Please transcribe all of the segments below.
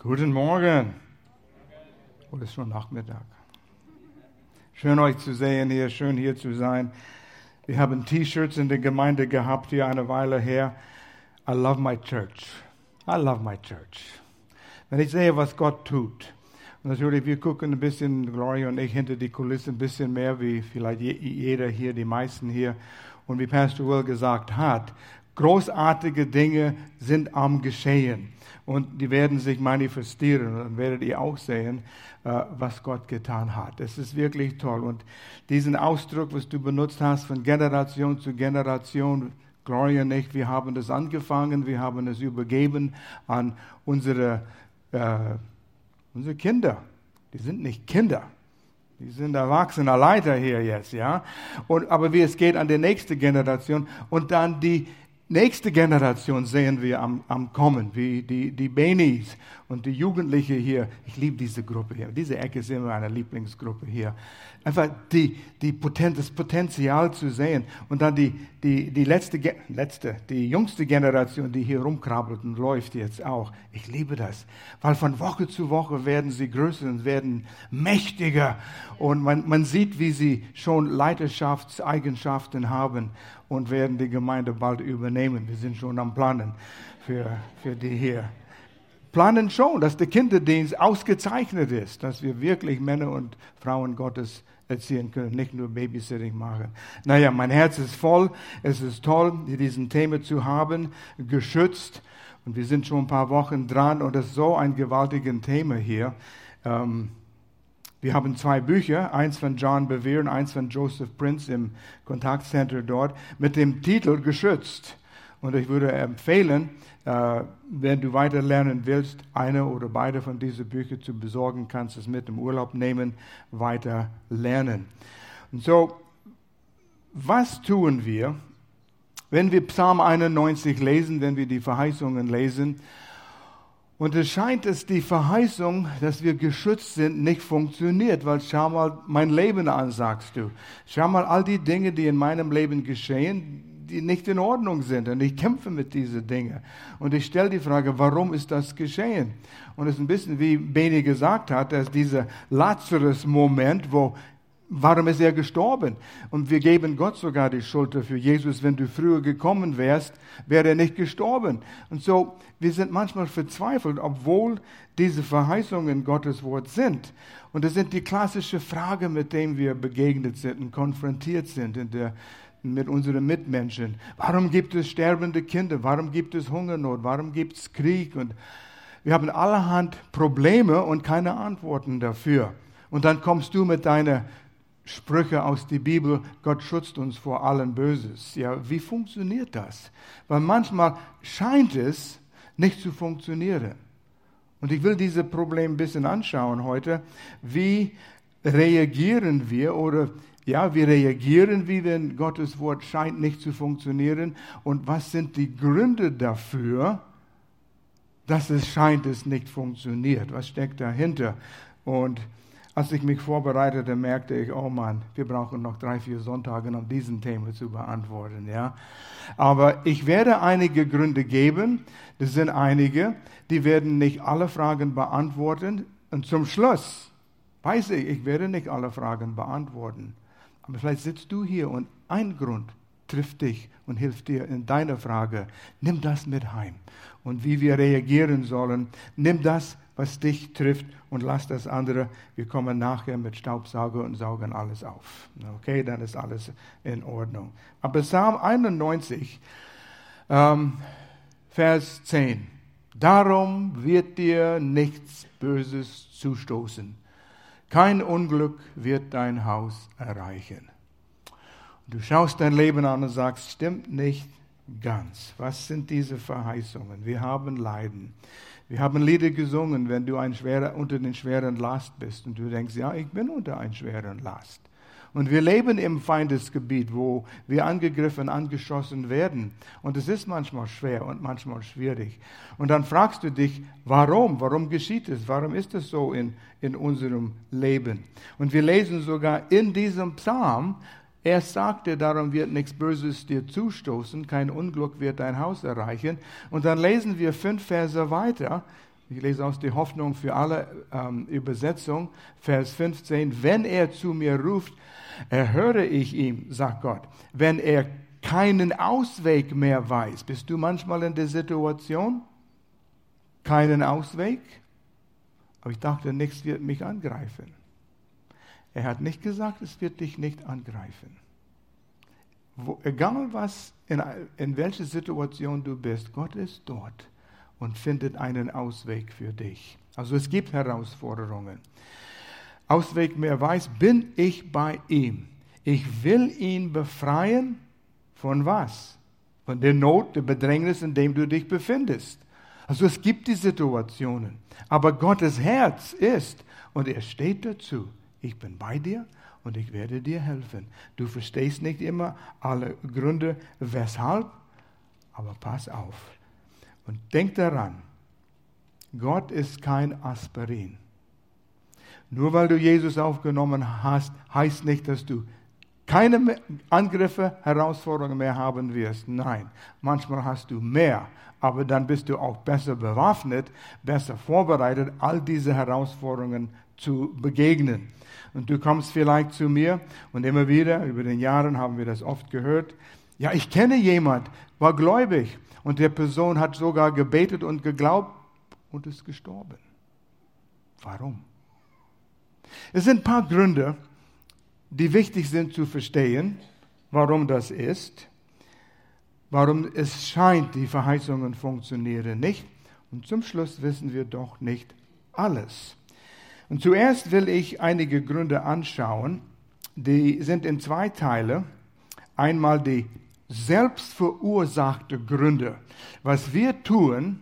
Guten Morgen. Oder ist schon Nachmittag? Schön euch zu sehen hier, schön hier zu sein. Wir haben T-Shirts in der Gemeinde gehabt hier eine Weile her. I love my church. I love my church. Wenn ich sehe, was Gott tut. Und natürlich, wir gucken ein bisschen, Gloria und ich, hinter die Kulissen ein bisschen mehr, wie vielleicht jeder hier, die meisten hier. Und wie Pastor Will gesagt hat, großartige Dinge sind am Geschehen und die werden sich manifestieren. Und dann werdet ihr auch sehen, äh, was Gott getan hat. Es ist wirklich toll. Und diesen Ausdruck, was du benutzt hast, von Generation zu Generation, Gloria nicht, wir haben das angefangen, wir haben es übergeben an unsere, äh, unsere Kinder. Die sind nicht Kinder. Die sind erwachsener Leiter hier jetzt, ja. Und, aber wie es geht an die nächste Generation und dann die nächste Generation sehen wir am, am Kommen, wie die, die Benis und die Jugendliche hier. Ich liebe diese Gruppe hier. Diese Ecke ist immer meine Lieblingsgruppe hier. Einfach die, die Poten das Potenzial zu sehen. Und dann die, die, die letzte, letzte, die jüngste Generation, die hier rumkrabbelt und läuft jetzt auch. Ich liebe das. Weil von Woche zu Woche werden sie größer und werden mächtiger. Und man, man sieht, wie sie schon Leiterschaftseigenschaften haben und werden die Gemeinde bald übernehmen. Wir sind schon am Planen für, für die hier. Planen schon, dass der Kinderdienst ausgezeichnet ist, dass wir wirklich Männer und Frauen Gottes erziehen können, nicht nur Babysitting machen. Naja, mein Herz ist voll. Es ist toll, diesen Thema zu haben, geschützt. Und wir sind schon ein paar Wochen dran und es ist so ein gewaltiges Thema hier. Ähm, wir haben zwei Bücher, eins von John Bevere und eins von Joseph Prince im Kontaktcenter dort, mit dem Titel Geschützt. Und ich würde empfehlen, äh, wenn du weiter lernen willst, eine oder beide von diesen Büchern zu besorgen, kannst es mit im Urlaub nehmen, weiter lernen. Und so, was tun wir, wenn wir Psalm 91 lesen, wenn wir die Verheißungen lesen und es scheint, dass die Verheißung, dass wir geschützt sind, nicht funktioniert, weil schau mal mein Leben an, sagst du. Schau mal all die Dinge, die in meinem Leben geschehen, die nicht in Ordnung sind. Und ich kämpfe mit diesen Dingen. Und ich stelle die Frage, warum ist das geschehen? Und es ist ein bisschen wie Beni gesagt hat, dass dieser Lazarus-Moment, wo Warum ist er gestorben? Und wir geben Gott sogar die Schuld dafür. Jesus, wenn du früher gekommen wärst, wäre er nicht gestorben. Und so, wir sind manchmal verzweifelt, obwohl diese Verheißungen Gottes Wort sind. Und das sind die klassische Frage, mit denen wir begegnet sind und konfrontiert sind in der, mit unseren Mitmenschen. Warum gibt es sterbende Kinder? Warum gibt es Hungernot? Warum gibt es Krieg? Und wir haben allerhand Probleme und keine Antworten dafür. Und dann kommst du mit deiner Sprüche aus der Bibel, Gott schützt uns vor allem Böses. Ja, wie funktioniert das? Weil manchmal scheint es nicht zu funktionieren. Und ich will dieses Problem ein bisschen anschauen heute. Wie reagieren wir oder ja, wie reagieren wir, wenn Gottes Wort scheint nicht zu funktionieren? Und was sind die Gründe dafür, dass es scheint, es nicht funktioniert? Was steckt dahinter? Und als ich mich vorbereitete, merkte ich, oh Mann, wir brauchen noch drei, vier Sonntage, um diesen Thema zu beantworten. Ja? Aber ich werde einige Gründe geben. Das sind einige, die werden nicht alle Fragen beantworten. Und zum Schluss weiß ich, ich werde nicht alle Fragen beantworten. Aber vielleicht sitzt du hier und ein Grund trifft dich und hilft dir in deiner Frage. Nimm das mit heim. Und wie wir reagieren sollen, nimm das was dich trifft und lass das andere. Wir kommen nachher mit Staubsauger und saugen alles auf. Okay, dann ist alles in Ordnung. Aber Psalm 91, ähm, Vers 10. Darum wird dir nichts Böses zustoßen. Kein Unglück wird dein Haus erreichen. Du schaust dein Leben an und sagst, stimmt nicht ganz. Was sind diese Verheißungen? Wir haben Leiden. Wir haben Lieder gesungen, wenn du ein schwerer, unter den schweren Last bist und du denkst, ja, ich bin unter einer schweren Last. Und wir leben im Feindesgebiet, wo wir angegriffen, angeschossen werden. Und es ist manchmal schwer und manchmal schwierig. Und dann fragst du dich, warum? Warum geschieht es? Warum ist es so in, in unserem Leben? Und wir lesen sogar in diesem Psalm, er sagte, darum wird nichts Böses dir zustoßen, kein Unglück wird dein Haus erreichen. Und dann lesen wir fünf Verse weiter, Ich lese aus der Hoffnung für alle ähm, Übersetzung, Vers 15. Wenn er zu mir ruft, erhöre ich ihm, sagt Gott. Wenn er keinen Ausweg mehr weiß, bist du manchmal in der Situation? Keinen Ausweg? Aber ich dachte, nichts wird mich angreifen. Er hat nicht gesagt, es wird dich nicht angreifen. Wo, egal was, in, in welcher Situation du bist, Gott ist dort und findet einen Ausweg für dich. Also es gibt Herausforderungen. Ausweg mehr weiß, bin ich bei ihm. Ich will ihn befreien von was? Von der Not, der Bedrängnis, in dem du dich befindest. Also es gibt die Situationen. Aber Gottes Herz ist, und er steht dazu, ich bin bei dir und ich werde dir helfen. Du verstehst nicht immer alle Gründe, weshalb, aber pass auf. Und denk daran, Gott ist kein Aspirin. Nur weil du Jesus aufgenommen hast, heißt nicht, dass du keine Angriffe, Herausforderungen mehr haben wirst. Nein, manchmal hast du mehr, aber dann bist du auch besser bewaffnet, besser vorbereitet, all diese Herausforderungen zu begegnen. Und du kommst vielleicht zu mir und immer wieder, über den Jahren haben wir das oft gehört, ja, ich kenne jemand, war gläubig, und der Person hat sogar gebetet und geglaubt und ist gestorben. Warum? Es sind ein paar Gründe, die wichtig sind zu verstehen, warum das ist, warum es scheint, die Verheißungen funktionieren nicht. Und zum Schluss wissen wir doch nicht alles. Und zuerst will ich einige Gründe anschauen, die sind in zwei Teile. Einmal die selbstverursachte Gründe. Was wir tun,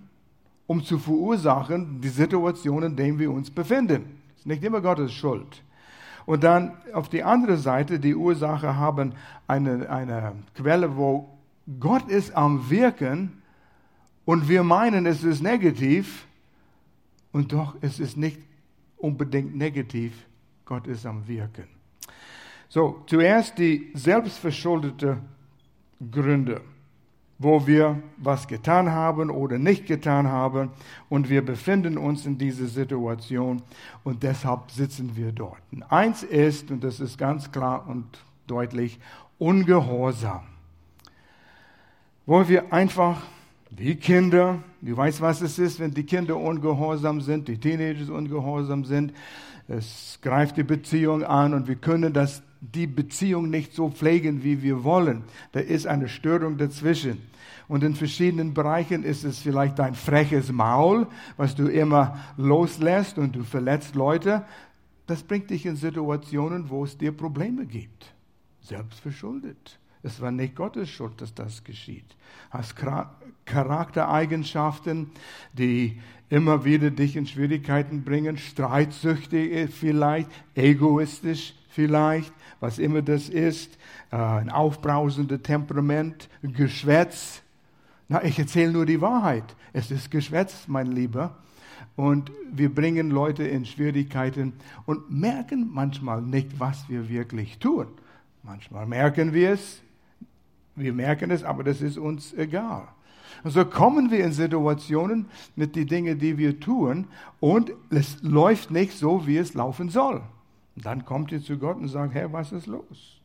um zu verursachen, die Situation, in der wir uns befinden. Das ist nicht immer Gottes Schuld. Und dann auf die andere Seite, die Ursache haben eine, eine Quelle, wo Gott ist am Wirken und wir meinen, es ist negativ und doch es ist nicht unbedingt negativ. Gott ist am Wirken. So, zuerst die selbstverschuldete Gründe, wo wir was getan haben oder nicht getan haben und wir befinden uns in dieser Situation und deshalb sitzen wir dort. Und eins ist, und das ist ganz klar und deutlich, Ungehorsam. Wo wir einfach wie Kinder, du weißt, was es ist, wenn die Kinder ungehorsam sind, die Teenager ungehorsam sind, es greift die Beziehung an und wir können das die Beziehung nicht so pflegen, wie wir wollen. Da ist eine Störung dazwischen. Und in verschiedenen Bereichen ist es vielleicht dein freches Maul, was du immer loslässt und du verletzt Leute. Das bringt dich in Situationen, wo es dir Probleme gibt. Selbstverschuldet. Es war nicht Gottes Schuld, dass das geschieht. Hast Charaktereigenschaften, die immer wieder dich in Schwierigkeiten bringen, streitsüchtig vielleicht, egoistisch vielleicht, was immer das ist, äh, ein aufbrausendes Temperament, Geschwätz. Na, ich erzähle nur die Wahrheit. Es ist Geschwätz, mein Lieber. Und wir bringen Leute in Schwierigkeiten und merken manchmal nicht, was wir wirklich tun. Manchmal merken wir es, wir merken es, aber das ist uns egal. Und so kommen wir in Situationen mit den Dingen, die wir tun, und es läuft nicht so, wie es laufen soll. Und dann kommt ihr zu Gott und sagt, Herr, was ist los?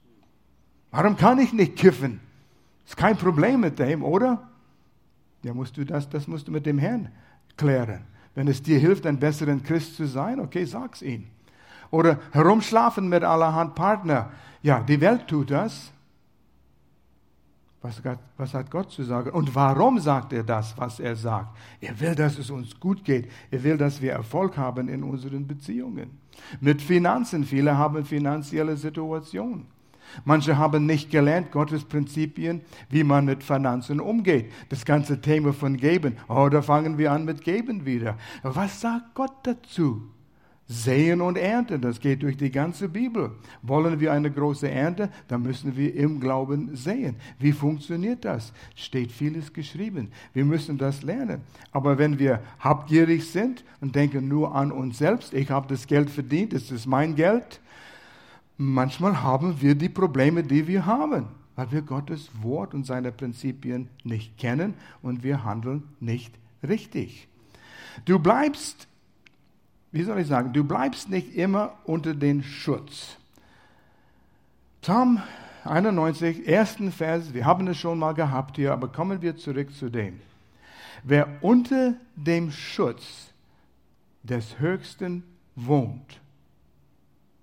Warum kann ich nicht kiffen? Ist kein Problem mit dem, oder? Ja, musst du das, das musst du mit dem Herrn klären. Wenn es dir hilft, ein besserer Christ zu sein, okay, sag's ihm. Oder herumschlafen mit allerhand Partner. Ja, die Welt tut das. Was, was, hat Gott zu sagen? Und warum sagt er das, was er sagt? Er will, dass es uns gut geht. Er will, dass wir Erfolg haben in unseren Beziehungen. Mit Finanzen. Viele haben finanzielle Situationen. Manche haben nicht gelernt, Gottes Prinzipien, wie man mit Finanzen umgeht. Das ganze Thema von Geben. Oh, da fangen wir an mit Geben wieder. Was sagt Gott dazu? Sehen und Ernten, das geht durch die ganze Bibel. Wollen wir eine große Ernte, dann müssen wir im Glauben sehen. Wie funktioniert das? Steht vieles geschrieben. Wir müssen das lernen. Aber wenn wir habgierig sind und denken nur an uns selbst, ich habe das Geld verdient, es ist mein Geld, manchmal haben wir die Probleme, die wir haben, weil wir Gottes Wort und seine Prinzipien nicht kennen und wir handeln nicht richtig. Du bleibst, wie soll ich sagen, du bleibst nicht immer unter den Schutz. Psalm 91, ersten Vers, wir haben es schon mal gehabt hier, aber kommen wir zurück zu dem. Wer unter dem Schutz des Höchsten wohnt,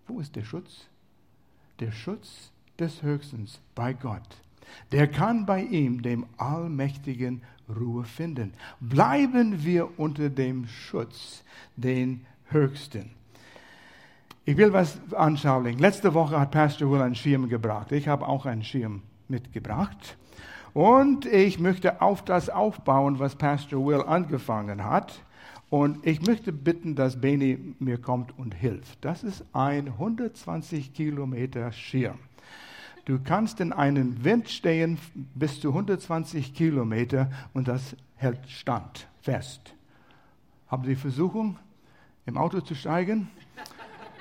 wo ist der Schutz? Der Schutz des Höchsten bei Gott. Der kann bei ihm, dem Allmächtigen, Ruhe finden. Bleiben wir unter dem Schutz, den Höchsten. Ich will was anschaulichen. Letzte Woche hat Pastor Will einen Schirm gebracht. Ich habe auch einen Schirm mitgebracht. Und ich möchte auf das aufbauen, was Pastor Will angefangen hat. Und ich möchte bitten, dass Benny mir kommt und hilft. Das ist ein 120 Kilometer Schirm. Du kannst in einem Wind stehen bis zu 120 Kilometer und das hält stand, fest. Haben Sie Versuchung, im Auto zu steigen?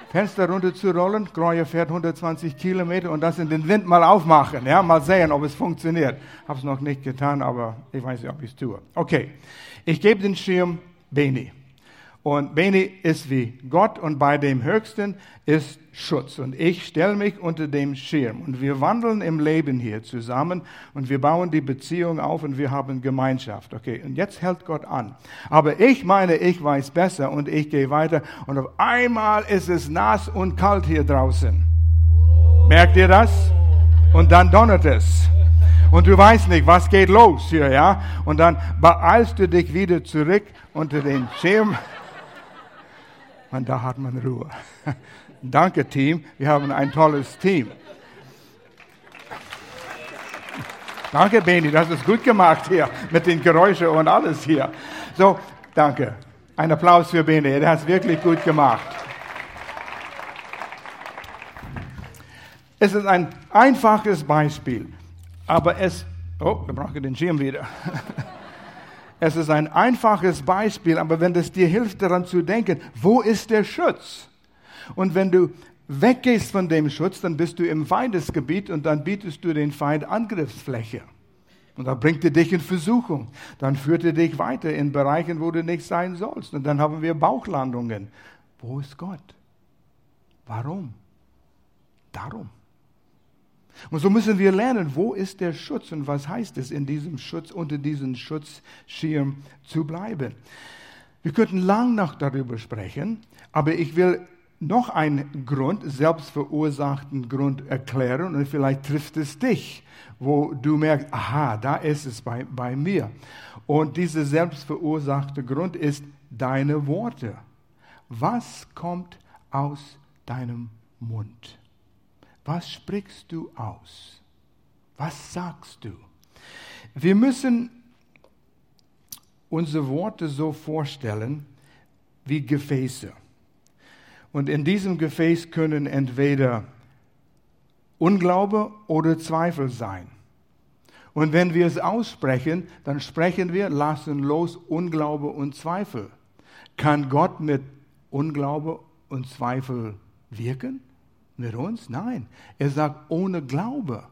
Fenster runter zu rollen, Gräuer fährt 120 Kilometer und das in den Wind mal aufmachen, ja, mal sehen, ob es funktioniert. Habe es noch nicht getan, aber ich weiß nicht, ob ich es tue. Okay, ich gebe den Schirm Beni. Und Beni ist wie Gott und bei dem Höchsten ist Schutz. Und ich stelle mich unter dem Schirm. Und wir wandeln im Leben hier zusammen und wir bauen die Beziehung auf und wir haben Gemeinschaft. Okay, und jetzt hält Gott an. Aber ich meine, ich weiß besser und ich gehe weiter. Und auf einmal ist es nass und kalt hier draußen. Merkt ihr das? Und dann donnert es. Und du weißt nicht, was geht los hier, ja? Und dann beeilst du dich wieder zurück unter den Schirm. Und da hat man Ruhe. Danke, Team. Wir haben ein tolles Team. Danke, Beni, das ist gut gemacht hier mit den Geräuschen und alles hier. So, danke. Ein Applaus für Beni, er hat es wirklich gut gemacht. Es ist ein einfaches Beispiel, aber es, oh, wir brauchen den Schirm wieder. Es ist ein einfaches Beispiel, aber wenn es dir hilft, daran zu denken, wo ist der Schutz? Und wenn du weggehst von dem Schutz, dann bist du im Feindesgebiet und dann bietest du den Feind Angriffsfläche. Und dann bringt er dich in Versuchung. Dann führt er dich weiter in Bereichen, wo du nicht sein sollst. Und dann haben wir Bauchlandungen. Wo ist Gott? Warum? Darum. Und so müssen wir lernen, wo ist der Schutz und was heißt es, in diesem Schutz, unter diesem Schutzschirm zu bleiben. Wir könnten lang noch darüber sprechen, aber ich will noch einen Grund, selbstverursachten Grund erklären und vielleicht trifft es dich, wo du merkst, aha, da ist es bei, bei mir. Und dieser selbstverursachte Grund ist deine Worte. Was kommt aus deinem Mund? Was sprichst du aus? Was sagst du? Wir müssen unsere Worte so vorstellen wie Gefäße. Und in diesem Gefäß können entweder Unglaube oder Zweifel sein. Und wenn wir es aussprechen, dann sprechen wir, lassen los Unglaube und Zweifel. Kann Gott mit Unglaube und Zweifel wirken? Mit uns? Nein. Er sagt, ohne Glaube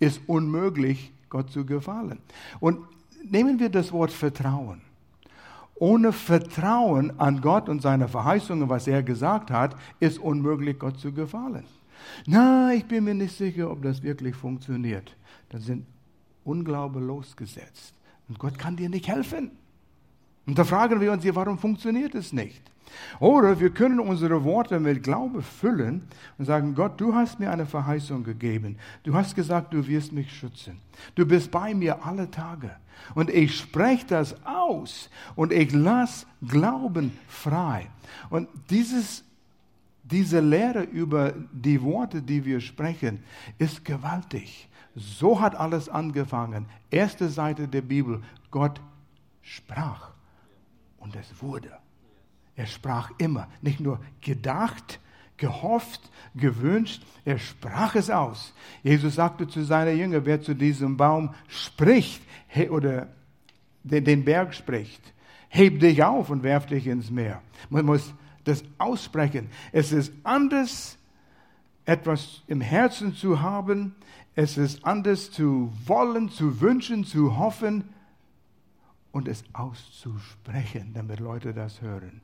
ist unmöglich, Gott zu gefallen. Und nehmen wir das Wort Vertrauen. Ohne Vertrauen an Gott und seine Verheißungen, was er gesagt hat, ist unmöglich, Gott zu gefallen. Na, ich bin mir nicht sicher, ob das wirklich funktioniert. Dann sind Unglaube losgesetzt. Und Gott kann dir nicht helfen. Und da fragen wir uns, warum funktioniert es nicht? Oder wir können unsere Worte mit Glaube füllen und sagen, Gott, du hast mir eine Verheißung gegeben. Du hast gesagt, du wirst mich schützen. Du bist bei mir alle Tage. Und ich spreche das aus und ich lasse Glauben frei. Und dieses, diese Lehre über die Worte, die wir sprechen, ist gewaltig. So hat alles angefangen. Erste Seite der Bibel. Gott sprach und es wurde. Er sprach immer, nicht nur gedacht, gehofft, gewünscht, er sprach es aus. Jesus sagte zu seinen Jüngern, wer zu diesem Baum spricht oder den Berg spricht, heb dich auf und werf dich ins Meer. Man muss das aussprechen. Es ist anders, etwas im Herzen zu haben. Es ist anders zu wollen, zu wünschen, zu hoffen und es auszusprechen, damit Leute das hören.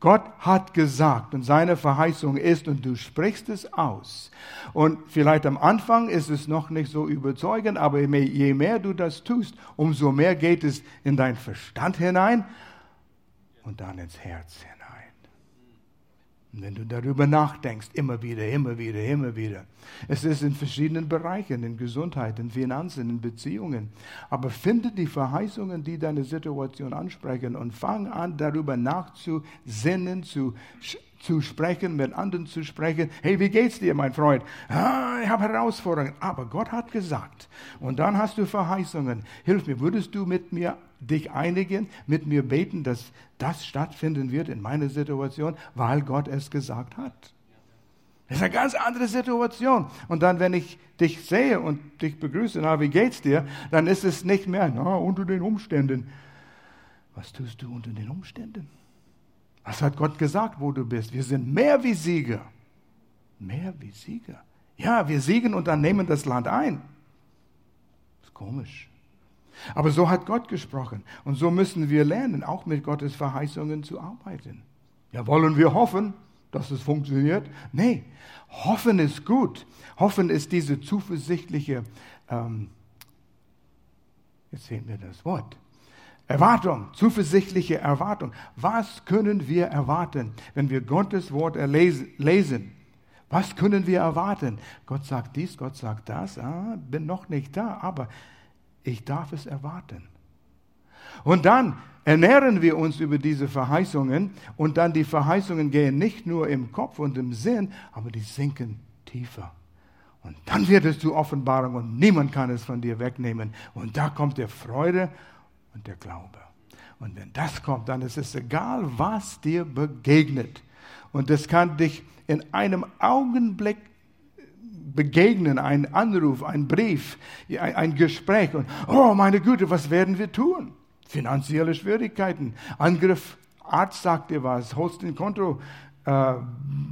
Gott hat gesagt und seine Verheißung ist und du sprichst es aus. Und vielleicht am Anfang ist es noch nicht so überzeugend, aber je mehr du das tust, umso mehr geht es in dein Verstand hinein und dann ins Herz hinein. Und wenn du darüber nachdenkst, immer wieder, immer wieder, immer wieder. Es ist in verschiedenen Bereichen, in Gesundheit, in Finanzen, in Beziehungen. Aber finde die Verheißungen, die deine Situation ansprechen und fang an, darüber nachzusinnen, zu, zu sprechen, mit anderen zu sprechen. Hey, wie geht's dir, mein Freund? Ah, ich habe Herausforderungen. Aber Gott hat gesagt. Und dann hast du Verheißungen. Hilf mir, würdest du mit mir dich einigen, mit mir beten, dass das stattfinden wird in meiner Situation, weil Gott es gesagt hat. Das ist eine ganz andere Situation. Und dann, wenn ich dich sehe und dich begrüße, na, wie geht's dir? Dann ist es nicht mehr, na, unter den Umständen. Was tust du unter den Umständen? Was hat Gott gesagt, wo du bist? Wir sind mehr wie Sieger. Mehr wie Sieger. Ja, wir siegen und dann nehmen das Land ein. Ist komisch. Aber so hat Gott gesprochen. Und so müssen wir lernen, auch mit Gottes Verheißungen zu arbeiten. Ja, wollen wir hoffen, dass es funktioniert? Nee, hoffen ist gut. Hoffen ist diese zuversichtliche, ähm, jetzt sehen wir das Wort, Erwartung, zuversichtliche Erwartung. Was können wir erwarten, wenn wir Gottes Wort lesen? Was können wir erwarten? Gott sagt dies, Gott sagt das. Ah, bin noch nicht da, aber ich darf es erwarten. Und dann ernähren wir uns über diese Verheißungen und dann die Verheißungen gehen nicht nur im Kopf und im Sinn, aber die sinken tiefer. Und dann wird es zur Offenbarung und niemand kann es von dir wegnehmen. Und da kommt der Freude und der Glaube. Und wenn das kommt, dann ist es egal, was dir begegnet. Und das kann dich in einem Augenblick begegnen, ein Anruf, ein Brief, ein, ein Gespräch und, oh meine Güte, was werden wir tun? Finanzielle Schwierigkeiten, Angriff, Arzt sagt dir was, holst den Konto, äh,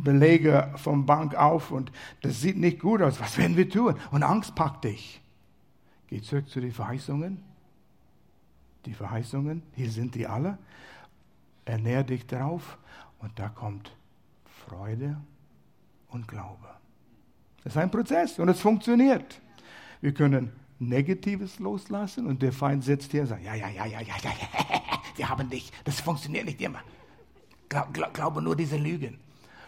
Belege vom Bank auf und das sieht nicht gut aus. Was werden wir tun? Und Angst packt dich. Geh zurück zu den Verheißungen. Die Verheißungen, hier sind die alle. Ernähr dich drauf und da kommt Freude und Glaube. Das ist ein Prozess und es funktioniert. Wir können Negatives loslassen und der Feind sitzt hier und sagt, ja, ja, ja, ja, ja, ja, wir haben dich. Das funktioniert nicht immer. Glaub, glaub, glaube nur diese Lügen.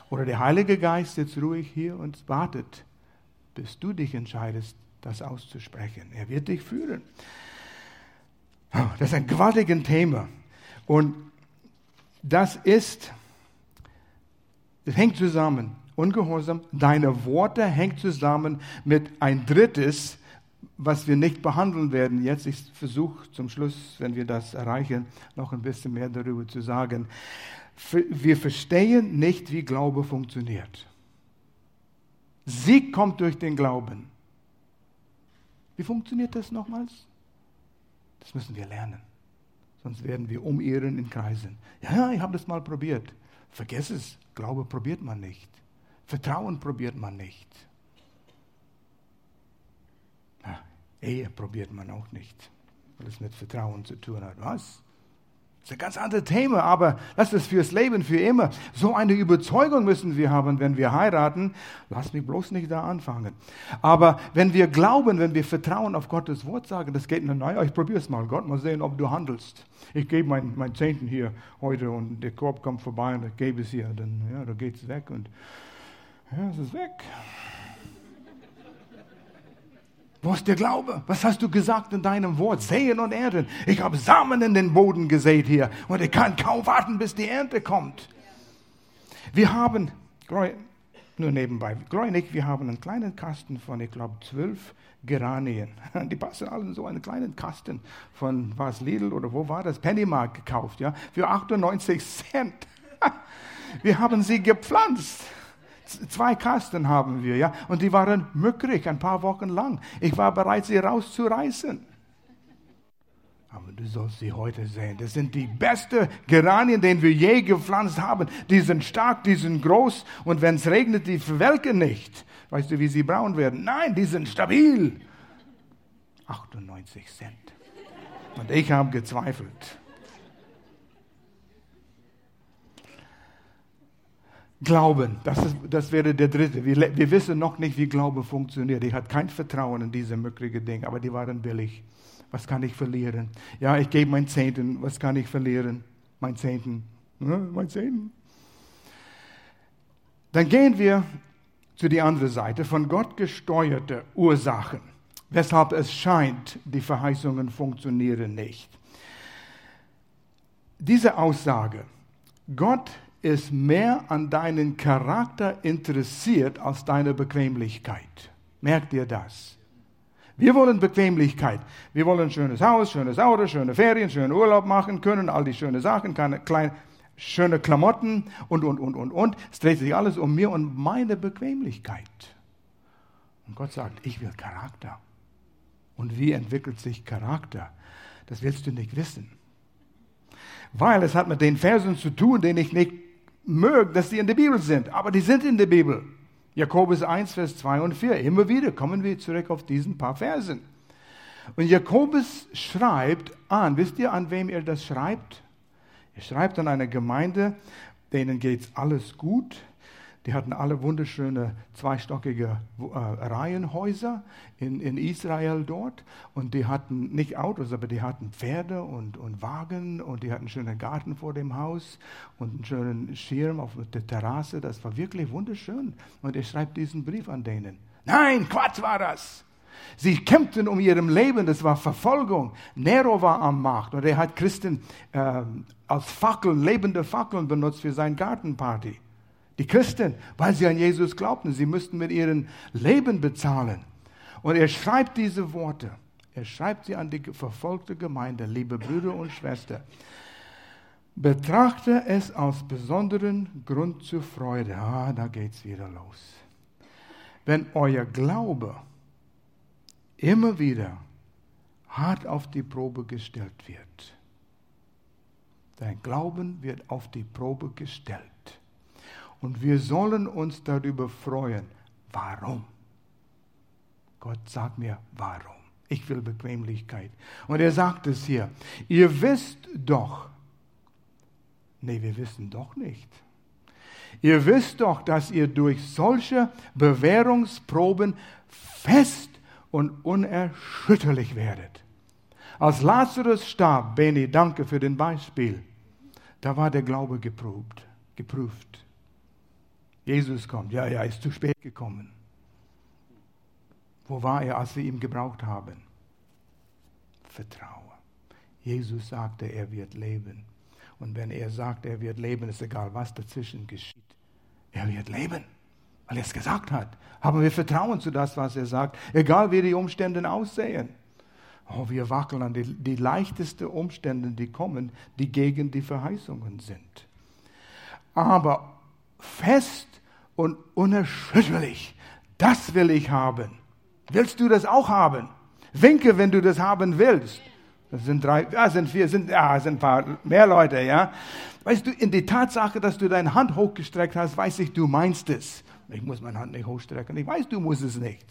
Oder der Heilige Geist sitzt ruhig hier und wartet, bis du dich entscheidest, das auszusprechen. Er wird dich führen. Oh, das ist ein gewaltiges Thema. Und das ist, das hängt zusammen Ungehorsam, deine Worte hängt zusammen mit ein drittes, was wir nicht behandeln werden jetzt. Ich versuche zum Schluss, wenn wir das erreichen, noch ein bisschen mehr darüber zu sagen. Wir verstehen nicht, wie Glaube funktioniert. Sieg kommt durch den Glauben. Wie funktioniert das nochmals? Das müssen wir lernen. Sonst werden wir umirren in Kreisen. Ja, ich habe das mal probiert. Vergiss es. Glaube probiert man nicht. Vertrauen probiert man nicht. Ja, Ehe probiert man auch nicht, weil es mit Vertrauen zu tun hat. Was? Das ist ein ganz anderes Thema, aber das ist fürs Leben, für immer. So eine Überzeugung müssen wir haben, wenn wir heiraten. Lass mich bloß nicht da anfangen. Aber wenn wir glauben, wenn wir Vertrauen auf Gottes Wort sagen, das geht, naja, ich probiere es mal. Gott, mal sehen, ob du handelst. Ich gebe mein, mein Zehnten hier heute und der Korb kommt vorbei und ich gebe es hier. Dann, ja, da geht es weg und ja, es ist weg. Wo ist der Glaube? Was hast du gesagt in deinem Wort? Sehen und ernten. Ich habe Samen in den Boden gesät hier und ich kann kaum warten, bis die Ernte kommt. Wir haben, nur nebenbei, Glory wir haben einen kleinen Kasten von, ich glaube, zwölf Geranien. Die passen alle in so einen kleinen Kasten von, was, Lidl oder wo war das? Pennymark gekauft, ja, für 98 Cent. Wir haben sie gepflanzt. Zwei Kasten haben wir, ja. Und die waren mückrig ein paar Wochen lang. Ich war bereit, sie rauszureißen. Aber du sollst sie heute sehen. Das sind die besten Geranien, den wir je gepflanzt haben. Die sind stark, die sind groß. Und wenn es regnet, die verwelken nicht. Weißt du, wie sie braun werden? Nein, die sind stabil. 98 Cent. Und ich habe gezweifelt. Glauben, das, ist, das wäre der dritte. Wir, wir wissen noch nicht, wie Glaube funktioniert. Ich hatte kein Vertrauen in diese mückrige Dinge, aber die waren billig. Was kann ich verlieren? Ja, ich gebe mein Zehnten. Was kann ich verlieren? Mein Zehnten. Ja, mein Zehnten. Dann gehen wir zu der anderen Seite von Gott gesteuerte Ursachen, weshalb es scheint, die Verheißungen funktionieren nicht. Diese Aussage, Gott ist mehr an deinen Charakter interessiert als deine Bequemlichkeit. Merkt ihr das? Wir wollen Bequemlichkeit. Wir wollen ein schönes Haus, schönes Auto, schöne Ferien, schönen Urlaub machen können, all die schönen Sachen, keine kleine, schöne Klamotten und, und, und, und, und. Es dreht sich alles um mir und meine Bequemlichkeit. Und Gott sagt, ich will Charakter. Und wie entwickelt sich Charakter? Das willst du nicht wissen. Weil es hat mit den Versen zu tun, den ich nicht mögt, dass die in der Bibel sind, aber die sind in der Bibel. Jakobus 1, Vers 2 und 4. Immer wieder kommen wir zurück auf diesen paar Versen. Und Jakobus schreibt an, wisst ihr, an wem er das schreibt? Er schreibt an eine Gemeinde, denen geht alles gut, die hatten alle wunderschöne zweistockige äh, Reihenhäuser in, in Israel dort. Und die hatten nicht Autos, aber die hatten Pferde und, und Wagen und die hatten einen schönen Garten vor dem Haus und einen schönen Schirm auf der Terrasse. Das war wirklich wunderschön. Und er schreibt diesen Brief an denen. Nein, Quatsch war das. Sie kämpften um ihrem Leben, das war Verfolgung. Nero war am Macht und er hat Christen äh, als Fackeln, lebende Fackeln benutzt für seine Gartenparty. Die Christen, weil sie an Jesus glaubten, sie müssten mit ihrem Leben bezahlen. Und er schreibt diese Worte. Er schreibt sie an die verfolgte Gemeinde, liebe Brüder und Schwestern. Betrachte es als besonderen Grund zur Freude. Ah, da geht's wieder los. Wenn euer Glaube immer wieder hart auf die Probe gestellt wird. Dein Glauben wird auf die Probe gestellt. Und wir sollen uns darüber freuen. Warum? Gott sagt mir, warum? Ich will Bequemlichkeit. Und er sagt es hier. Ihr wisst doch, nee, wir wissen doch nicht. Ihr wisst doch, dass ihr durch solche Bewährungsproben fest und unerschütterlich werdet. Als Lazarus starb, Beni, danke für den Beispiel, da war der Glaube geprobt, geprüft. Jesus kommt. Ja, ja, ist zu spät gekommen. Wo war er, als wir ihn gebraucht haben? Vertraue. Jesus sagte, er wird leben. Und wenn er sagt, er wird leben, ist egal, was dazwischen geschieht. Er wird leben, weil er es gesagt hat. Haben wir Vertrauen zu das, was er sagt, egal wie die Umstände aussehen. Oh, wir wackeln an die, die leichtesten Umstände, die kommen, die gegen die Verheißungen sind. Aber fest und unerschütterlich. Das will ich haben. Willst du das auch haben? Winke, wenn du das haben willst. Das sind drei, ja, sind vier, sind, ja, sind ein paar mehr Leute, ja. Weißt du, in die Tatsache, dass du deine Hand hochgestreckt hast, weiß ich, du meinst es. Ich muss meine Hand nicht hochstrecken. Ich weiß, du musst es nicht.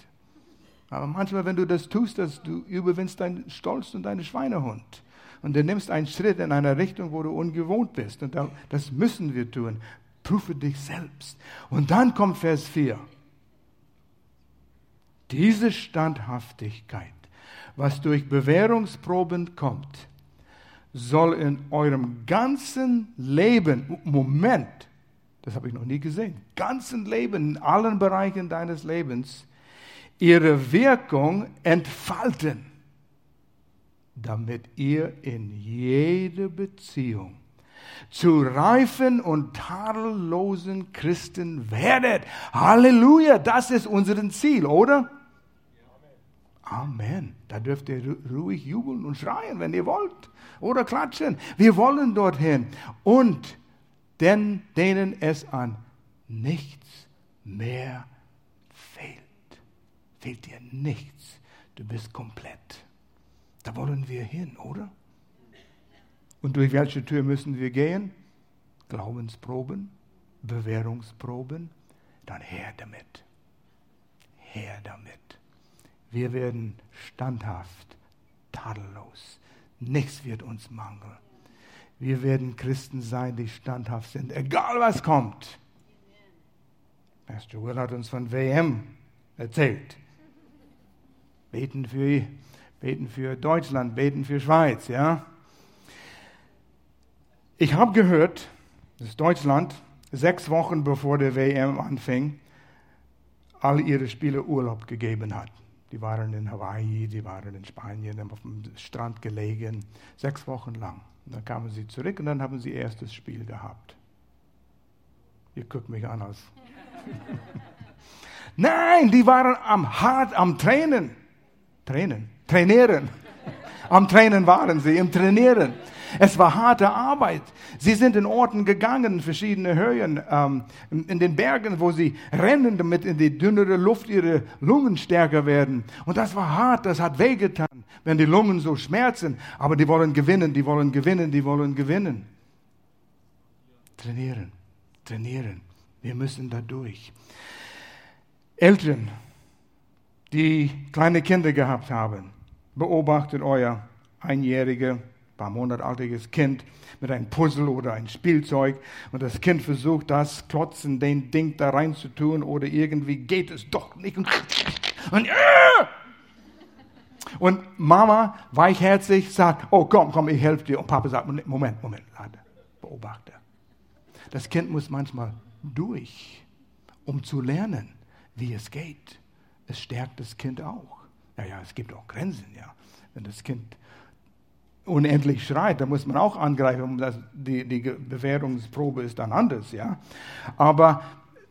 Aber manchmal, wenn du das tust, dass du überwindest deinen Stolz und deinen Schweinehund. Und du nimmst einen Schritt in eine Richtung, wo du ungewohnt bist. Und das müssen wir tun. Prüfe dich selbst. Und dann kommt Vers 4. Diese Standhaftigkeit, was durch Bewährungsproben kommt, soll in eurem ganzen Leben, Moment, das habe ich noch nie gesehen, ganzen Leben, in allen Bereichen deines Lebens, ihre Wirkung entfalten, damit ihr in jede Beziehung zu reifen und tadellosen Christen werdet. Halleluja, das ist unser Ziel, oder? Amen. Da dürft ihr ruhig jubeln und schreien, wenn ihr wollt. Oder klatschen. Wir wollen dorthin. Und denn denen es an nichts mehr fehlt. Fehlt dir nichts. Du bist komplett. Da wollen wir hin, oder? Und durch welche Tür müssen wir gehen? Glaubensproben, Bewährungsproben, dann her damit. Her damit. Wir werden standhaft, tadellos, Nichts wird uns mangeln. Wir werden Christen sein, die standhaft sind, egal was kommt. Pastor Will hat uns von WM erzählt. Beten für, beten für Deutschland, beten für Schweiz, ja. Ich habe gehört, dass Deutschland sechs Wochen bevor der WM anfing, all ihre Spieler Urlaub gegeben hat. Die waren in Hawaii, die waren in Spanien, auf dem Strand gelegen, sechs Wochen lang. Und dann kamen sie zurück und dann haben sie erstes Spiel gehabt. Ihr guckt mich an als. Nein, die waren am hart am Tränen. Tränen, trainieren. Am Tränen waren sie, im Trainieren. Es war harte Arbeit. Sie sind in Orten gegangen, verschiedene Höhen, ähm, in den Bergen, wo sie rennen, damit in die dünnere Luft ihre Lungen stärker werden. Und das war hart, das hat wehgetan, wenn die Lungen so schmerzen. Aber die wollen gewinnen, die wollen gewinnen, die wollen gewinnen. Trainieren, trainieren. Wir müssen da durch. Eltern, die kleine Kinder gehabt haben, beobachtet euer einjährige paar Monate altes Kind mit einem Puzzle oder ein Spielzeug und das Kind versucht das Klotzen, den Ding da rein zu tun oder irgendwie geht es doch nicht und, und, und Mama weichherzig sagt, oh komm, komm, ich helfe dir und Papa sagt, Moment, Moment, lade, beobachte. Das Kind muss manchmal durch, um zu lernen, wie es geht. Es stärkt das Kind auch. Ja, ja, es gibt auch Grenzen, ja. Wenn das Kind unendlich schreit, da muss man auch angreifen. Das, die, die Bewährungsprobe ist dann anders, ja. Aber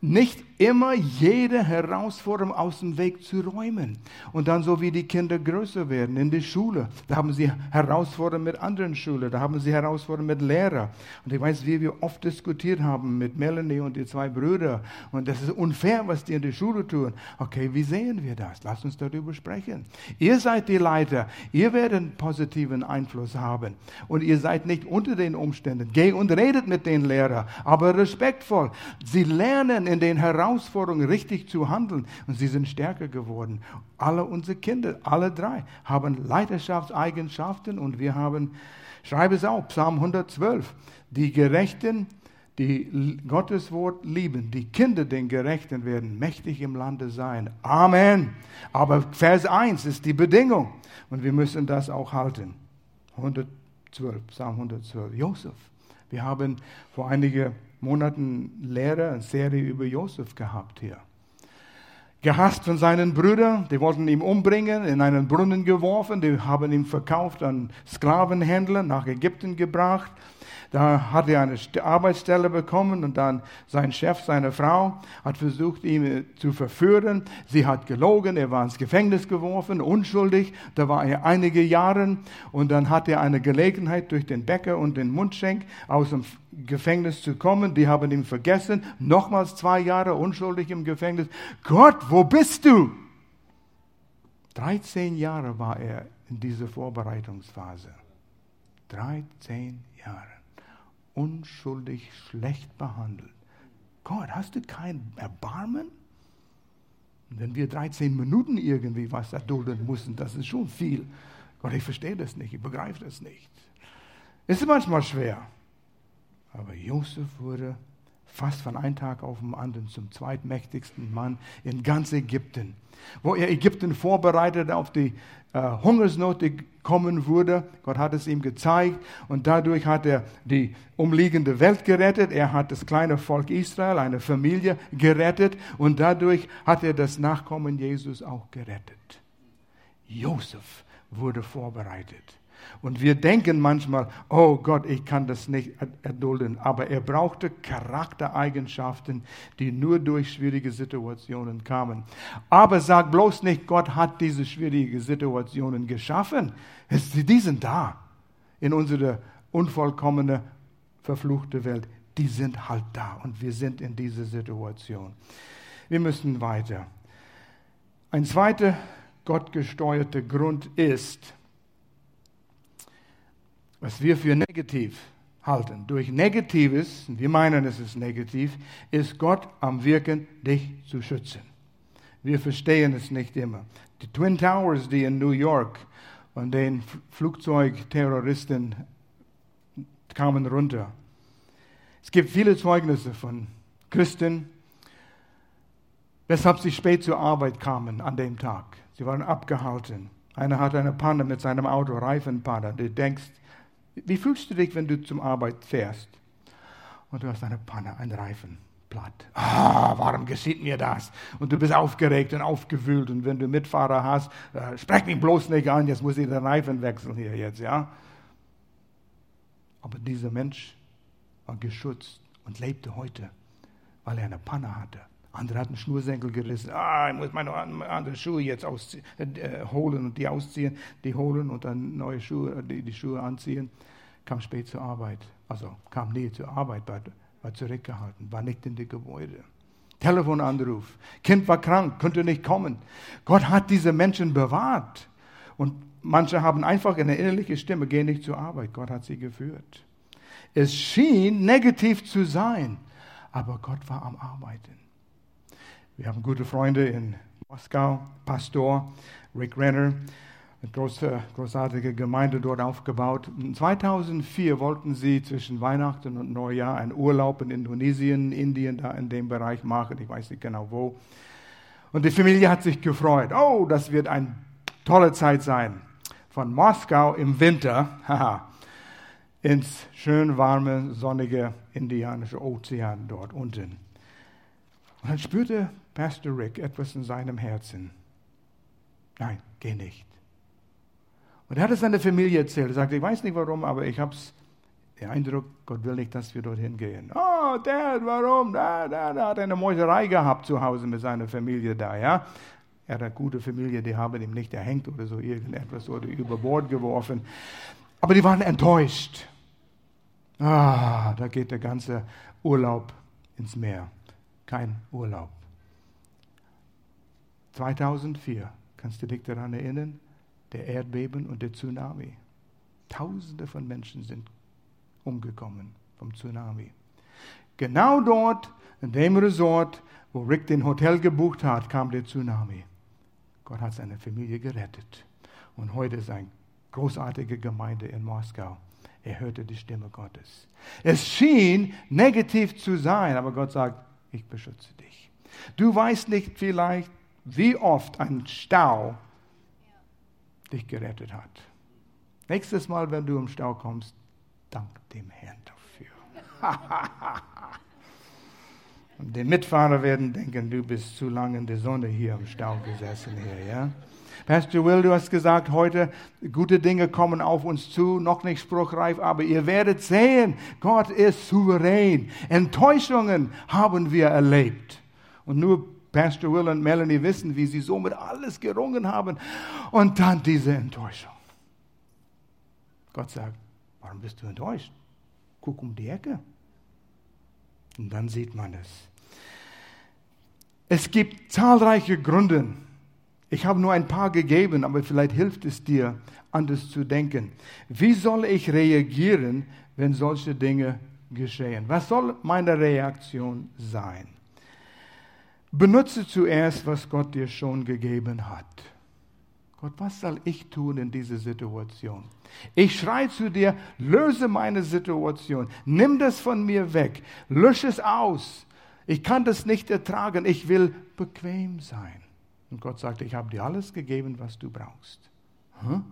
nicht immer jede Herausforderung aus dem Weg zu räumen. Und dann so wie die Kinder größer werden in der Schule, da haben sie Herausforderungen mit anderen Schulen, da haben sie Herausforderungen mit Lehrern. Und ich weiß, wie wir oft diskutiert haben mit Melanie und die zwei Brüder. Und das ist unfair, was die in der Schule tun. Okay, wie sehen wir das? Lasst uns darüber sprechen. Ihr seid die Leiter. Ihr werdet einen positiven Einfluss haben. Und ihr seid nicht unter den Umständen. Geh und redet mit den Lehrern, aber respektvoll. Sie lernen in den Herausforderungen richtig zu handeln und sie sind stärker geworden. Alle unsere Kinder, alle drei, haben Leiterschaftseigenschaften und wir haben, schreibe es auch, Psalm 112, die Gerechten, die Gottes Wort lieben, die Kinder den Gerechten werden mächtig im Lande sein. Amen. Aber Vers 1 ist die Bedingung und wir müssen das auch halten. 112, Psalm 112. Josef. Wir haben vor einigen Monaten Lehre, eine Serie über Josef gehabt hier. Gehasst von seinen Brüdern, die wollten ihn umbringen, in einen Brunnen geworfen, die haben ihn verkauft an Sklavenhändler, nach Ägypten gebracht. Da hat er eine Arbeitsstelle bekommen und dann sein Chef, seine Frau, hat versucht, ihn zu verführen. Sie hat gelogen, er war ins Gefängnis geworfen, unschuldig. Da war er einige Jahre und dann hat er eine Gelegenheit durch den Bäcker und den Mundschenk aus dem Gefängnis zu kommen. Die haben ihn vergessen. Nochmals zwei Jahre unschuldig im Gefängnis. Gott, wo bist du? 13 Jahre war er in dieser Vorbereitungsphase. 13 Jahre unschuldig schlecht behandelt. Gott, hast du kein Erbarmen? wenn wir 13 Minuten irgendwie was erdulden mussten, das ist schon viel. Gott, ich verstehe das nicht, ich begreife das nicht. Ist manchmal schwer. Aber Josef wurde fast von einem Tag auf den anderen zum zweitmächtigsten Mann in ganz Ägypten. Wo er Ägypten vorbereitet auf die äh, Hungersnot, die kommen würde. Gott hat es ihm gezeigt und dadurch hat er die umliegende Welt gerettet. Er hat das kleine Volk Israel, eine Familie gerettet und dadurch hat er das Nachkommen Jesus auch gerettet. Josef wurde vorbereitet. Und wir denken manchmal, oh Gott, ich kann das nicht erdulden. Aber er brauchte Charaktereigenschaften, die nur durch schwierige Situationen kamen. Aber sag bloß nicht, Gott hat diese schwierigen Situationen geschaffen. Die sind da in unserer unvollkommenen, verfluchten Welt. Die sind halt da und wir sind in dieser Situation. Wir müssen weiter. Ein zweiter gottgesteuerter Grund ist, was wir für negativ halten. Durch Negatives, wir meinen, es ist negativ, ist Gott am Wirken, dich zu schützen. Wir verstehen es nicht immer. Die Twin Towers, die in New York von den Flugzeugterroristen kamen runter. Es gibt viele Zeugnisse von Christen, weshalb sie spät zur Arbeit kamen an dem Tag. Sie waren abgehalten. Einer hatte eine Panne mit seinem Auto, Reifenpanne. Du denkst, wie fühlst du dich, wenn du zum Arbeit fährst? Und du hast eine Panne, einen Reifen platt. Ah, warum geschieht mir das? Und du bist aufgeregt und aufgewühlt. Und wenn du Mitfahrer hast, äh, sprech mich bloß nicht an, jetzt muss ich den Reifen wechseln hier jetzt, ja? Aber dieser Mensch war geschützt und lebte heute, weil er eine Panne hatte. Andere hatten Schnursenkel gerissen. Ah, ich muss meine anderen Schuhe jetzt ausziehen, äh, holen und die ausziehen, die holen und dann neue Schuhe, äh, die, die Schuhe anziehen. Kam spät zur Arbeit. Also kam nie zur Arbeit, war, war zurückgehalten, war nicht in die Gebäude. Telefonanruf. Kind war krank, konnte nicht kommen. Gott hat diese Menschen bewahrt. Und manche haben einfach eine innerliche Stimme, gehen nicht zur Arbeit. Gott hat sie geführt. Es schien negativ zu sein, aber Gott war am Arbeiten. Wir haben gute Freunde in Moskau, Pastor Rick Renner, eine große, großartige Gemeinde dort aufgebaut. 2004 wollten sie zwischen Weihnachten und Neujahr einen Urlaub in Indonesien, Indien, da in dem Bereich machen. Ich weiß nicht genau wo. Und die Familie hat sich gefreut. Oh, das wird eine tolle Zeit sein. Von Moskau im Winter, ins schön warme, sonnige indianische Ozean dort unten. Und dann spürte Pastor Rick etwas in seinem Herzen. Nein, geh nicht. Und er hat es seiner Familie erzählt. Er sagte, ich weiß nicht warum, aber ich habe den Eindruck, Gott will nicht, dass wir dorthin gehen. Oh, Dad, warum? Da, da, da hat eine Mäuserei gehabt zu Hause mit seiner Familie da, ja. Er hat eine gute Familie, die haben ihm nicht erhängt oder so irgendetwas oder über Bord geworfen. Aber die waren enttäuscht. Ah, da geht der ganze Urlaub ins Meer. Kein Urlaub. 2004, kannst du dich daran erinnern? Der Erdbeben und der Tsunami. Tausende von Menschen sind umgekommen vom Tsunami. Genau dort, in dem Resort, wo Rick den Hotel gebucht hat, kam der Tsunami. Gott hat seine Familie gerettet. Und heute ist eine großartige Gemeinde in Moskau. Er hörte die Stimme Gottes. Es schien negativ zu sein, aber Gott sagt, ich beschütze dich. Du weißt nicht vielleicht, wie oft ein Stau dich gerettet hat. Nächstes Mal, wenn du im Stau kommst, dank dem Herrn dafür. Und die Mitfahrer werden denken, du bist zu lange in der Sonne hier im Stau gesessen hier, ja? Pastor Will, du hast gesagt, heute gute Dinge kommen auf uns zu, noch nicht spruchreif, aber ihr werdet sehen, Gott ist souverän. Enttäuschungen haben wir erlebt. Und nur Pastor Will und Melanie wissen, wie sie somit alles gerungen haben. Und dann diese Enttäuschung. Gott sagt, warum bist du enttäuscht? Guck um die Ecke. Und dann sieht man es. Es gibt zahlreiche Gründe, ich habe nur ein paar gegeben, aber vielleicht hilft es dir, anders zu denken. Wie soll ich reagieren, wenn solche Dinge geschehen? Was soll meine Reaktion sein? Benutze zuerst, was Gott dir schon gegeben hat. Gott, was soll ich tun in dieser Situation? Ich schreie zu dir, löse meine Situation, nimm das von mir weg, lösche es aus. Ich kann das nicht ertragen, ich will bequem sein. Und Gott sagte, ich habe dir alles gegeben, was du brauchst. Hm?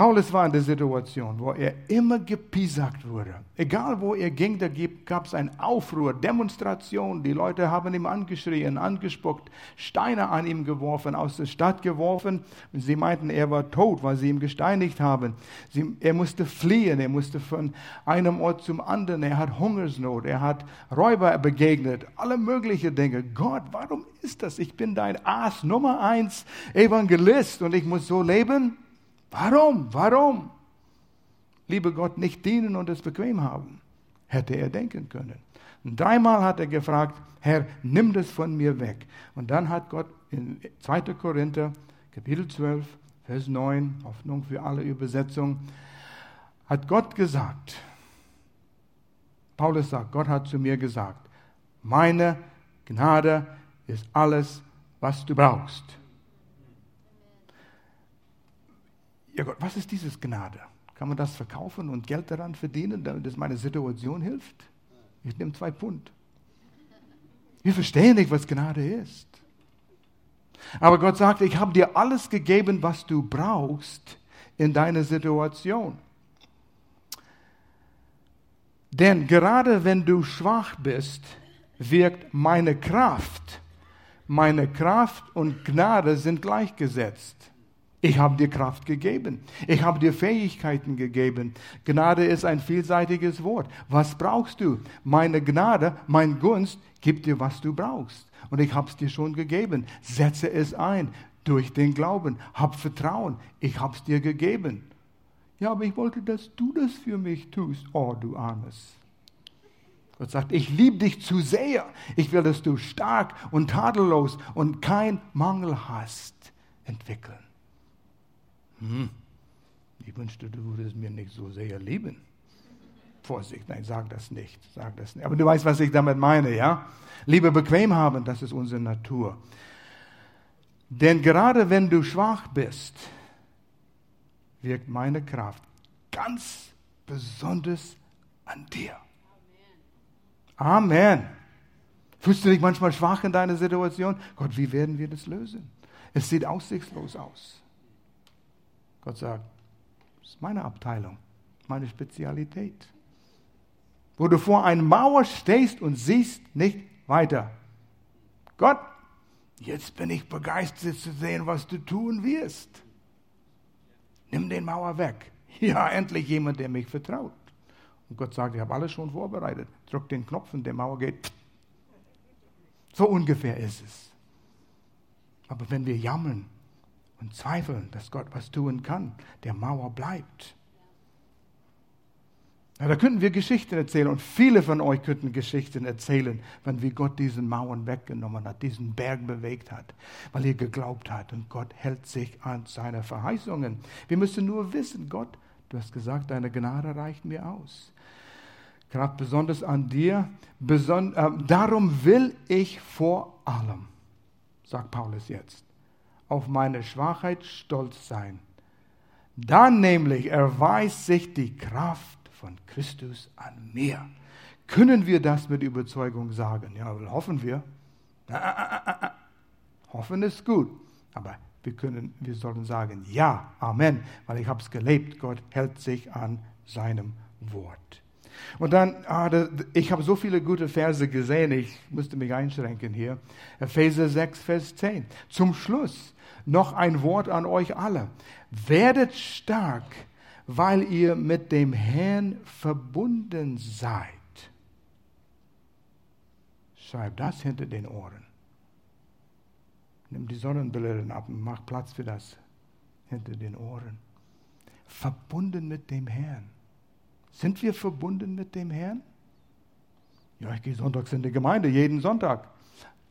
Paulus war in der Situation, wo er immer gepiesackt wurde. Egal wo er ging, da gab es einen Aufruhr, Demonstration. Die Leute haben ihm angeschrien, angespuckt, Steine an ihm geworfen, aus der Stadt geworfen. Sie meinten, er war tot, weil sie ihn gesteinigt haben. Sie, er musste fliehen, er musste von einem Ort zum anderen. Er hat Hungersnot, er hat Räuber begegnet, alle möglichen Dinge. Gott, warum ist das? Ich bin dein Aas Nummer eins Evangelist und ich muss so leben? Warum? Warum? Liebe Gott, nicht dienen und es bequem haben. Hätte er denken können. Und dreimal hat er gefragt, Herr, nimm das von mir weg. Und dann hat Gott in 2. Korinther, Kapitel 12, Vers 9, Hoffnung für alle Übersetzungen, hat Gott gesagt, Paulus sagt, Gott hat zu mir gesagt, meine Gnade ist alles, was du brauchst. Ja Gott, was ist dieses Gnade? Kann man das verkaufen und Geld daran verdienen, damit es meine Situation hilft? Ich nehme zwei Pfund. Wir verstehen nicht, was Gnade ist. Aber Gott sagt, ich habe dir alles gegeben, was du brauchst in deiner Situation. Denn gerade wenn du schwach bist, wirkt meine Kraft. Meine Kraft und Gnade sind gleichgesetzt. Ich habe dir Kraft gegeben. Ich habe dir Fähigkeiten gegeben. Gnade ist ein vielseitiges Wort. Was brauchst du? Meine Gnade, mein Gunst gibt dir, was du brauchst. Und ich habe es dir schon gegeben. Setze es ein durch den Glauben. Hab Vertrauen. Ich habe es dir gegeben. Ja, aber ich wollte, dass du das für mich tust. Oh, du Armes. Gott sagt, ich liebe dich zu sehr. Ich will, dass du stark und tadellos und kein Mangel hast entwickeln. Hm. Ich wünschte, du würdest mir nicht so sehr lieben. Vorsicht, nein, sag das nicht, sag das nicht. Aber du weißt, was ich damit meine, ja? Liebe bequem haben, das ist unsere Natur. Denn gerade wenn du schwach bist, wirkt meine Kraft ganz besonders an dir. Amen. Amen. Fühlst du dich manchmal schwach in deiner Situation? Gott, wie werden wir das lösen? Es sieht aussichtslos aus. Gott sagt, das ist meine Abteilung, meine Spezialität. Wo du vor einer Mauer stehst und siehst nicht weiter. Gott, jetzt bin ich begeistert zu sehen, was du tun wirst. Nimm den Mauer weg. Ja, endlich jemand, der mich vertraut. Und Gott sagt, ich habe alles schon vorbereitet. Drück den Knopf und der Mauer geht. So ungefähr ist es. Aber wenn wir jammern und zweifeln, dass Gott was tun kann, der Mauer bleibt. Ja, da könnten wir Geschichten erzählen und viele von euch könnten Geschichten erzählen, wenn wie Gott diesen Mauern weggenommen hat, diesen Berg bewegt hat, weil ihr geglaubt habt und Gott hält sich an seine Verheißungen. Wir müssen nur wissen, Gott, du hast gesagt, deine Gnade reicht mir aus. Gerade besonders an dir, beson äh, darum will ich vor allem, sagt Paulus jetzt, auf meine Schwachheit stolz sein. Dann nämlich erweist sich die Kraft von Christus an mir. Können wir das mit Überzeugung sagen? Ja, hoffen wir. Ah, ah, ah, hoffen ist gut, aber wir, können, wir sollen sagen, ja, Amen, weil ich habe es gelebt. Gott hält sich an seinem Wort. Und dann, ah, ich habe so viele gute Verse gesehen, ich müsste mich einschränken hier. Epheser 6, Vers 10. Zum Schluss noch ein Wort an euch alle. Werdet stark weil ihr mit dem Herrn verbunden seid. Schreib das hinter den Ohren. Nimm die Sonnenbrille ab und mach Platz für das hinter den Ohren. Verbunden mit dem Herrn. Sind wir verbunden mit dem Herrn? Ja, ich gehe sonntags in die Gemeinde, jeden Sonntag.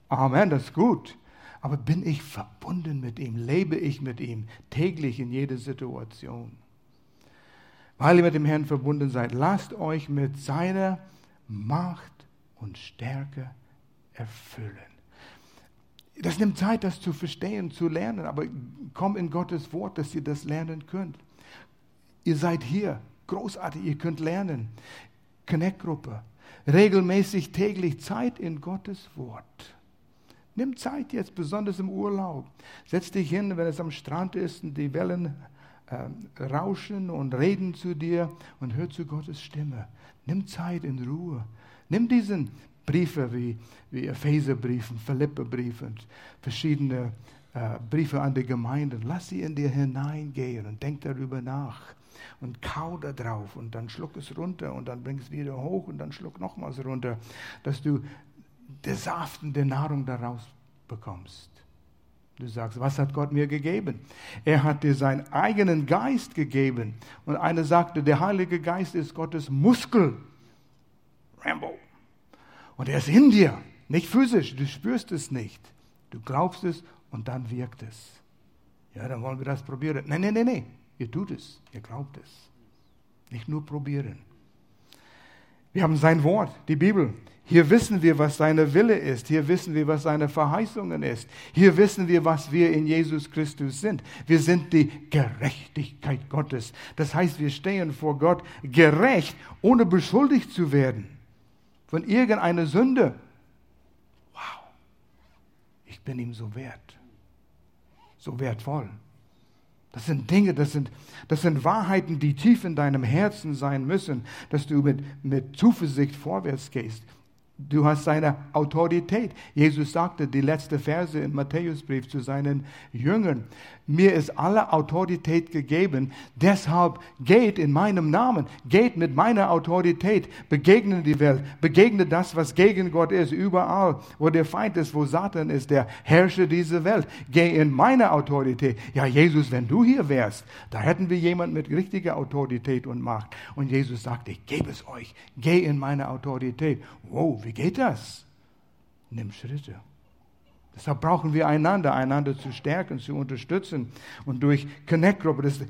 Amen, das ist gut. Aber bin ich verbunden mit ihm? Lebe ich mit ihm täglich in jeder Situation? weil ihr mit dem Herrn verbunden seid, lasst euch mit seiner Macht und Stärke erfüllen. Das nimmt Zeit, das zu verstehen, zu lernen, aber komm in Gottes Wort, dass ihr das lernen könnt. Ihr seid hier, großartig, ihr könnt lernen. Connect-Gruppe, regelmäßig täglich Zeit in Gottes Wort. Nimm Zeit jetzt, besonders im Urlaub. Setz dich hin, wenn es am Strand ist und die Wellen äh, rauschen und reden zu dir und hör zu Gottes Stimme. Nimm Zeit in Ruhe. Nimm diesen Briefe wie, wie Epheserbriefen, Philipperbriefe verschiedene äh, Briefe an die Gemeinden. Lass sie in dir hineingehen und denk darüber nach. Und kau da drauf und dann schluck es runter und dann bring es wieder hoch und dann schluck nochmals runter, dass du der Saft und die Nahrung daraus bekommst. Du sagst, was hat Gott mir gegeben? Er hat dir seinen eigenen Geist gegeben. Und einer sagte, der Heilige Geist ist Gottes Muskel. Rambo. Und er ist in dir, nicht physisch. Du spürst es nicht. Du glaubst es und dann wirkt es. Ja, dann wollen wir das probieren. Nein, nein, nein, nein. Ihr tut es. Ihr glaubt es. Nicht nur probieren. Wir haben sein Wort, die Bibel. Hier wissen wir, was seine Wille ist. Hier wissen wir, was seine Verheißungen ist. Hier wissen wir, was wir in Jesus Christus sind. Wir sind die Gerechtigkeit Gottes. Das heißt, wir stehen vor Gott gerecht, ohne beschuldigt zu werden von irgendeiner Sünde. Wow, ich bin ihm so wert, so wertvoll. Das sind Dinge, das sind, das sind Wahrheiten, die tief in deinem Herzen sein müssen, dass du mit, mit Zuversicht vorwärts gehst. Du hast seine Autorität. Jesus sagte die letzte Verse im Matthäusbrief zu seinen Jüngern. Mir ist alle Autorität gegeben. Deshalb geht in meinem Namen, geht mit meiner Autorität, begegne die Welt, begegne das, was gegen Gott ist, überall, wo der Feind ist, wo Satan ist, der Herrscher dieser Welt. Geh in meine Autorität. Ja, Jesus, wenn du hier wärst, da hätten wir jemanden mit richtiger Autorität und Macht. Und Jesus sagt, ich gebe es euch. Geh in meine Autorität. Wow, wie geht das? Nimm Schritte. Deshalb brauchen wir einander, einander zu stärken, zu unterstützen. Und durch Connect Group, das ist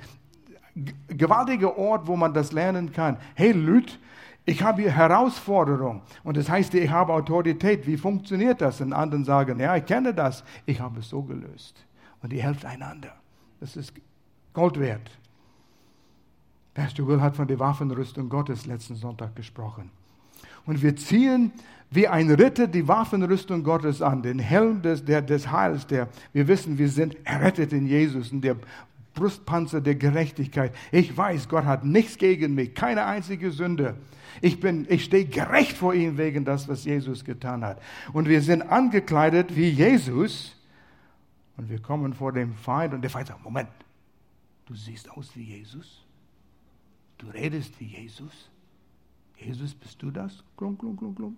ein gewaltiger Ort, wo man das lernen kann. Hey Lüt, ich habe hier Herausforderung und das heißt, ich habe Autorität. Wie funktioniert das? Und anderen sagen, ja, ich kenne das. Ich habe es so gelöst. Und ihr helft einander. Das ist Gold wert. Pastor Will hat von der Waffenrüstung Gottes letzten Sonntag gesprochen. Und wir ziehen wie ein Ritter die Waffenrüstung Gottes an, den Helm des, der, des Heils, der wir wissen, wir sind errettet in Jesus und der Brustpanzer der Gerechtigkeit. Ich weiß, Gott hat nichts gegen mich, keine einzige Sünde. Ich, ich stehe gerecht vor ihm wegen das, was Jesus getan hat. Und wir sind angekleidet wie Jesus. Und wir kommen vor dem Feind und der Feind sagt, Moment, du siehst aus wie Jesus? Du redest wie Jesus? Jesus, bist du das? Klum, klum, klum, klum.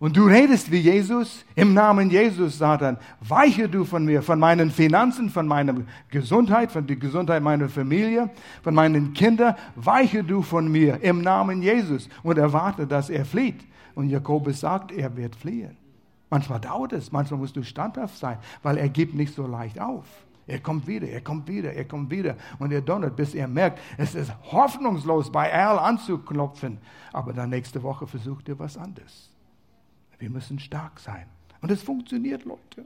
Und du redest wie Jesus, im Namen Jesus, Satan, weiche du von mir, von meinen Finanzen, von meiner Gesundheit, von der Gesundheit meiner Familie, von meinen Kindern, weiche du von mir, im Namen Jesus. Und erwarte, dass er flieht. Und Jakobus sagt, er wird fliehen. Manchmal dauert es, manchmal musst du standhaft sein, weil er gibt nicht so leicht auf. Er kommt wieder, er kommt wieder, er kommt wieder und er donnert, bis er merkt, es ist hoffnungslos, bei Al anzuklopfen. Aber dann nächste Woche versucht er was anderes. Wir müssen stark sein. Und es funktioniert, Leute.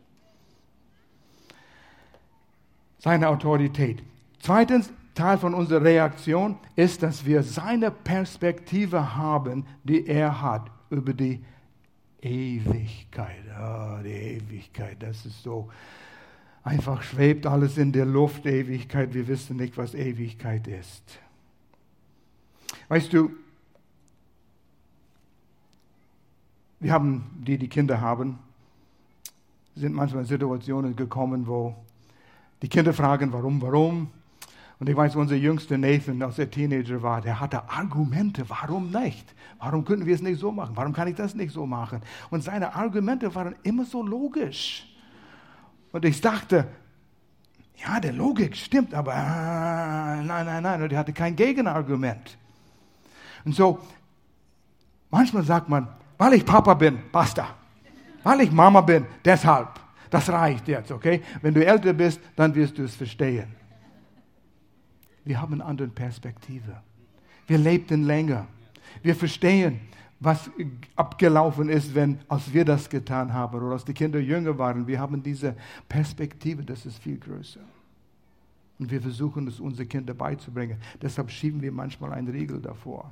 Seine Autorität. Zweitens, Teil von unserer Reaktion ist, dass wir seine Perspektive haben, die er hat über die Ewigkeit. Oh, die Ewigkeit, das ist so. Einfach schwebt alles in der Luft, Ewigkeit. Wir wissen nicht, was Ewigkeit ist. Weißt du, wir haben, die die Kinder haben, sind manchmal in Situationen gekommen, wo die Kinder fragen, warum, warum. Und ich weiß, unser jüngster Nathan, als er Teenager war, der hatte Argumente, warum nicht? Warum können wir es nicht so machen? Warum kann ich das nicht so machen? Und seine Argumente waren immer so logisch. Und ich dachte, ja, der Logik stimmt, aber äh, nein, nein, nein, und er hatte kein Gegenargument. Und so, manchmal sagt man, weil ich Papa bin, basta. Weil ich Mama bin, deshalb. Das reicht jetzt, okay? Wenn du älter bist, dann wirst du es verstehen. Wir haben eine andere Perspektive. Wir lebten länger. Wir verstehen, was abgelaufen ist, wenn, als wir das getan haben oder als die Kinder jünger waren. Wir haben diese Perspektive, das ist viel größer. Und wir versuchen es unseren Kindern beizubringen. Deshalb schieben wir manchmal einen Riegel davor.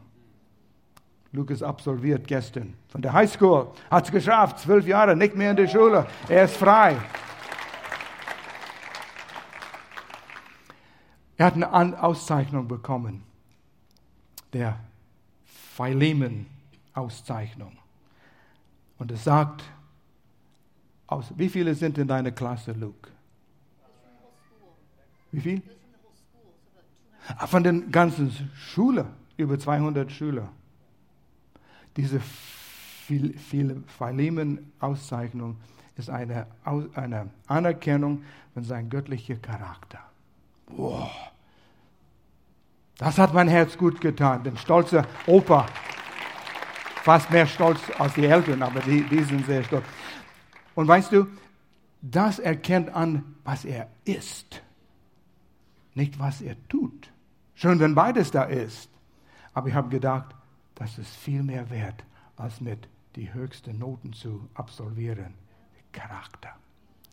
Lukas absolviert gestern von der Highschool, hat es geschafft, zwölf Jahre, nicht mehr in der Schule, er ist frei. Er hat eine Auszeichnung bekommen, der Philemon-Auszeichnung. Und es sagt, aus, wie viele sind in deiner Klasse, Luke? Wie viel? Ah, von den ganzen Schule, über 200 Schüler diese Philemon-Auszeichnung ist eine, eine Anerkennung von seinem göttlichen Charakter. Wow. Das hat mein Herz gut getan. Denn stolzer Opa, fast mehr stolz als die Eltern, aber die, die sind sehr stolz. Und weißt du, das erkennt an, was er ist, nicht was er tut. Schön, wenn beides da ist. Aber ich habe gedacht, das ist viel mehr wert, als mit die höchsten Noten zu absolvieren. Charakter.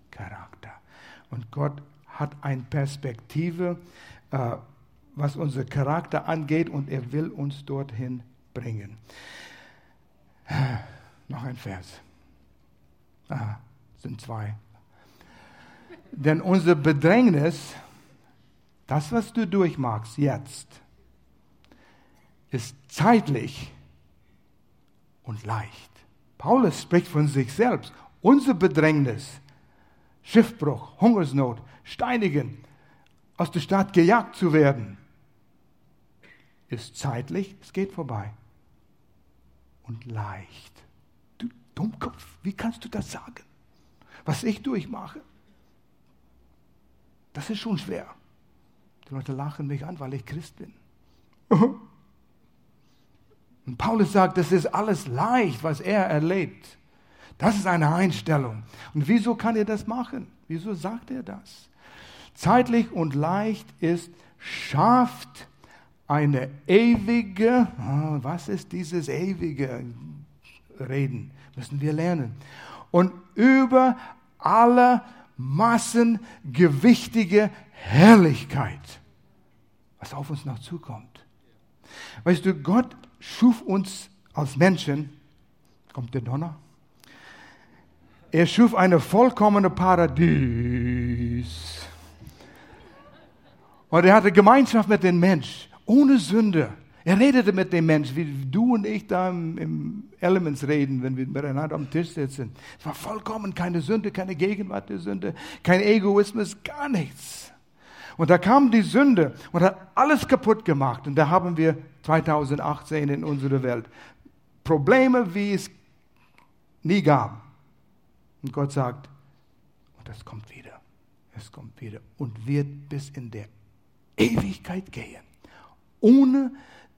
Charakter. Und Gott hat eine Perspektive, äh, was unser Charakter angeht, und er will uns dorthin bringen. Noch ein Vers. Ah, sind zwei. Denn unser Bedrängnis, das, was du durchmachst jetzt, ist zeitlich und leicht. Paulus spricht von sich selbst. Unser Bedrängnis, Schiffbruch, Hungersnot, Steinigen, aus der Stadt gejagt zu werden, ist zeitlich, es geht vorbei. Und leicht. Du Dummkopf, wie kannst du das sagen? Was ich durchmache, das ist schon schwer. Die Leute lachen mich an, weil ich Christ bin. Und Paulus sagt, das ist alles leicht, was er erlebt. Das ist eine Einstellung. Und wieso kann er das machen? Wieso sagt er das? Zeitlich und leicht ist, schafft eine ewige, ah, was ist dieses ewige Reden? Müssen wir lernen. Und über alle Massen gewichtige Herrlichkeit, was auf uns noch zukommt. Weißt du, Gott schuf uns als Menschen, kommt der Donner? Er schuf eine vollkommene Paradies. Und er hatte Gemeinschaft mit dem Mensch, ohne Sünde. Er redete mit dem Mensch, wie du und ich da im, im Elements reden, wenn wir miteinander am Tisch sitzen. Es war vollkommen keine Sünde, keine Gegenwart der Sünde, kein Egoismus, gar nichts. Und da kam die Sünde und hat alles kaputt gemacht. Und da haben wir 2018 in unserer Welt Probleme, wie es nie gab. Und Gott sagt, und das kommt wieder. Es kommt wieder und wird bis in der Ewigkeit gehen. Ohne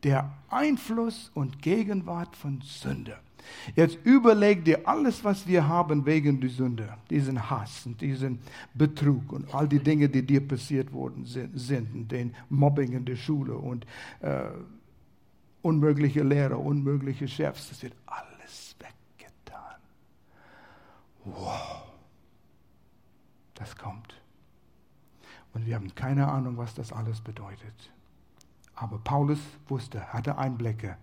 der Einfluss und Gegenwart von Sünde. Jetzt überleg dir alles, was wir haben wegen der Sünde, diesen Hass und diesen Betrug und all die Dinge, die dir passiert worden sind, sind den Mobbing in der Schule und äh, unmögliche Lehrer, unmögliche Chefs, das wird alles weggetan. Wow, das kommt. Und wir haben keine Ahnung, was das alles bedeutet. Aber Paulus wusste, hatte Einblicke.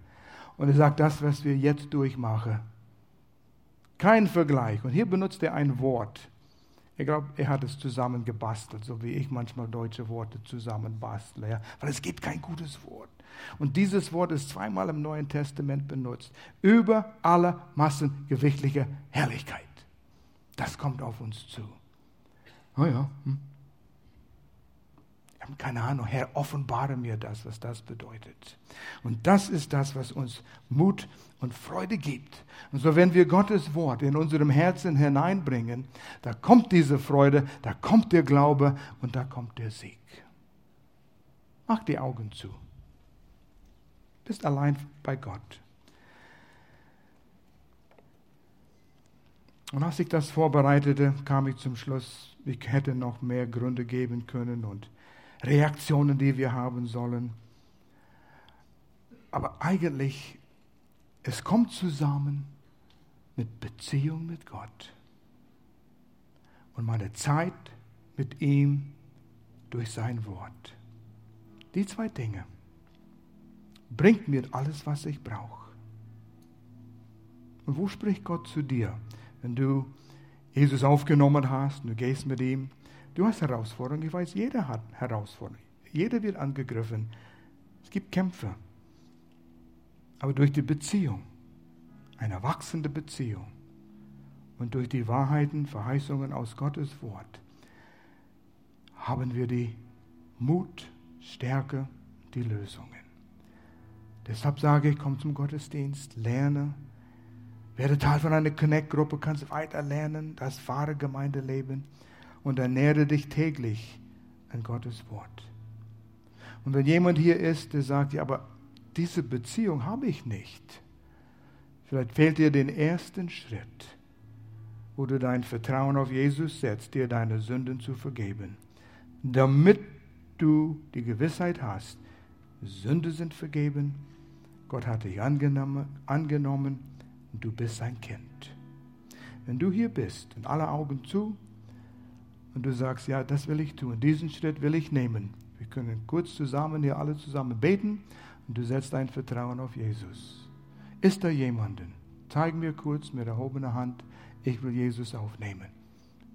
Und er sagt, das, was wir jetzt durchmachen, kein Vergleich. Und hier benutzt er ein Wort. Ich glaube, er hat es zusammengebastelt, so wie ich manchmal deutsche Worte zusammenbastle. Ja? Weil es gibt kein gutes Wort. Und dieses Wort ist zweimal im Neuen Testament benutzt. Über alle Massen gewichtlicher Herrlichkeit. Das kommt auf uns zu. Oh ja. Hm. Ich habe keine Ahnung, Herr, offenbare mir das, was das bedeutet. Und das ist das, was uns Mut und Freude gibt. Und so, wenn wir Gottes Wort in unserem Herzen hineinbringen, da kommt diese Freude, da kommt der Glaube und da kommt der Sieg. Mach die Augen zu. Bist allein bei Gott. Und als ich das vorbereitete, kam ich zum Schluss, ich hätte noch mehr Gründe geben können und Reaktionen, die wir haben sollen. Aber eigentlich, es kommt zusammen mit Beziehung mit Gott und meine Zeit mit ihm durch sein Wort. Die zwei Dinge bringt mir alles, was ich brauche. Und wo spricht Gott zu dir, wenn du Jesus aufgenommen hast, du gehst mit ihm Du hast Herausforderungen, ich weiß, jeder hat Herausforderungen. Jeder wird angegriffen. Es gibt Kämpfe. Aber durch die Beziehung, eine wachsende Beziehung und durch die Wahrheiten, Verheißungen aus Gottes Wort, haben wir die Mut, Stärke, die Lösungen. Deshalb sage ich, komm zum Gottesdienst, lerne, werde Teil von einer Connect-Gruppe, kannst weiter lernen, das wahre Gemeindeleben und ernähre dich täglich an Gottes Wort. Und wenn jemand hier ist, der sagt, ja, aber diese Beziehung habe ich nicht, vielleicht fehlt dir den ersten Schritt, wo du dein Vertrauen auf Jesus setzt, dir deine Sünden zu vergeben, damit du die Gewissheit hast, Sünde sind vergeben, Gott hat dich angenommen, angenommen und du bist sein Kind. Wenn du hier bist und alle Augen zu und du sagst, ja, das will ich tun, diesen Schritt will ich nehmen. Wir können kurz zusammen hier alle zusammen beten und du setzt dein Vertrauen auf Jesus. Ist da jemanden? Zeig mir kurz mit erhobener Hand, ich will Jesus aufnehmen.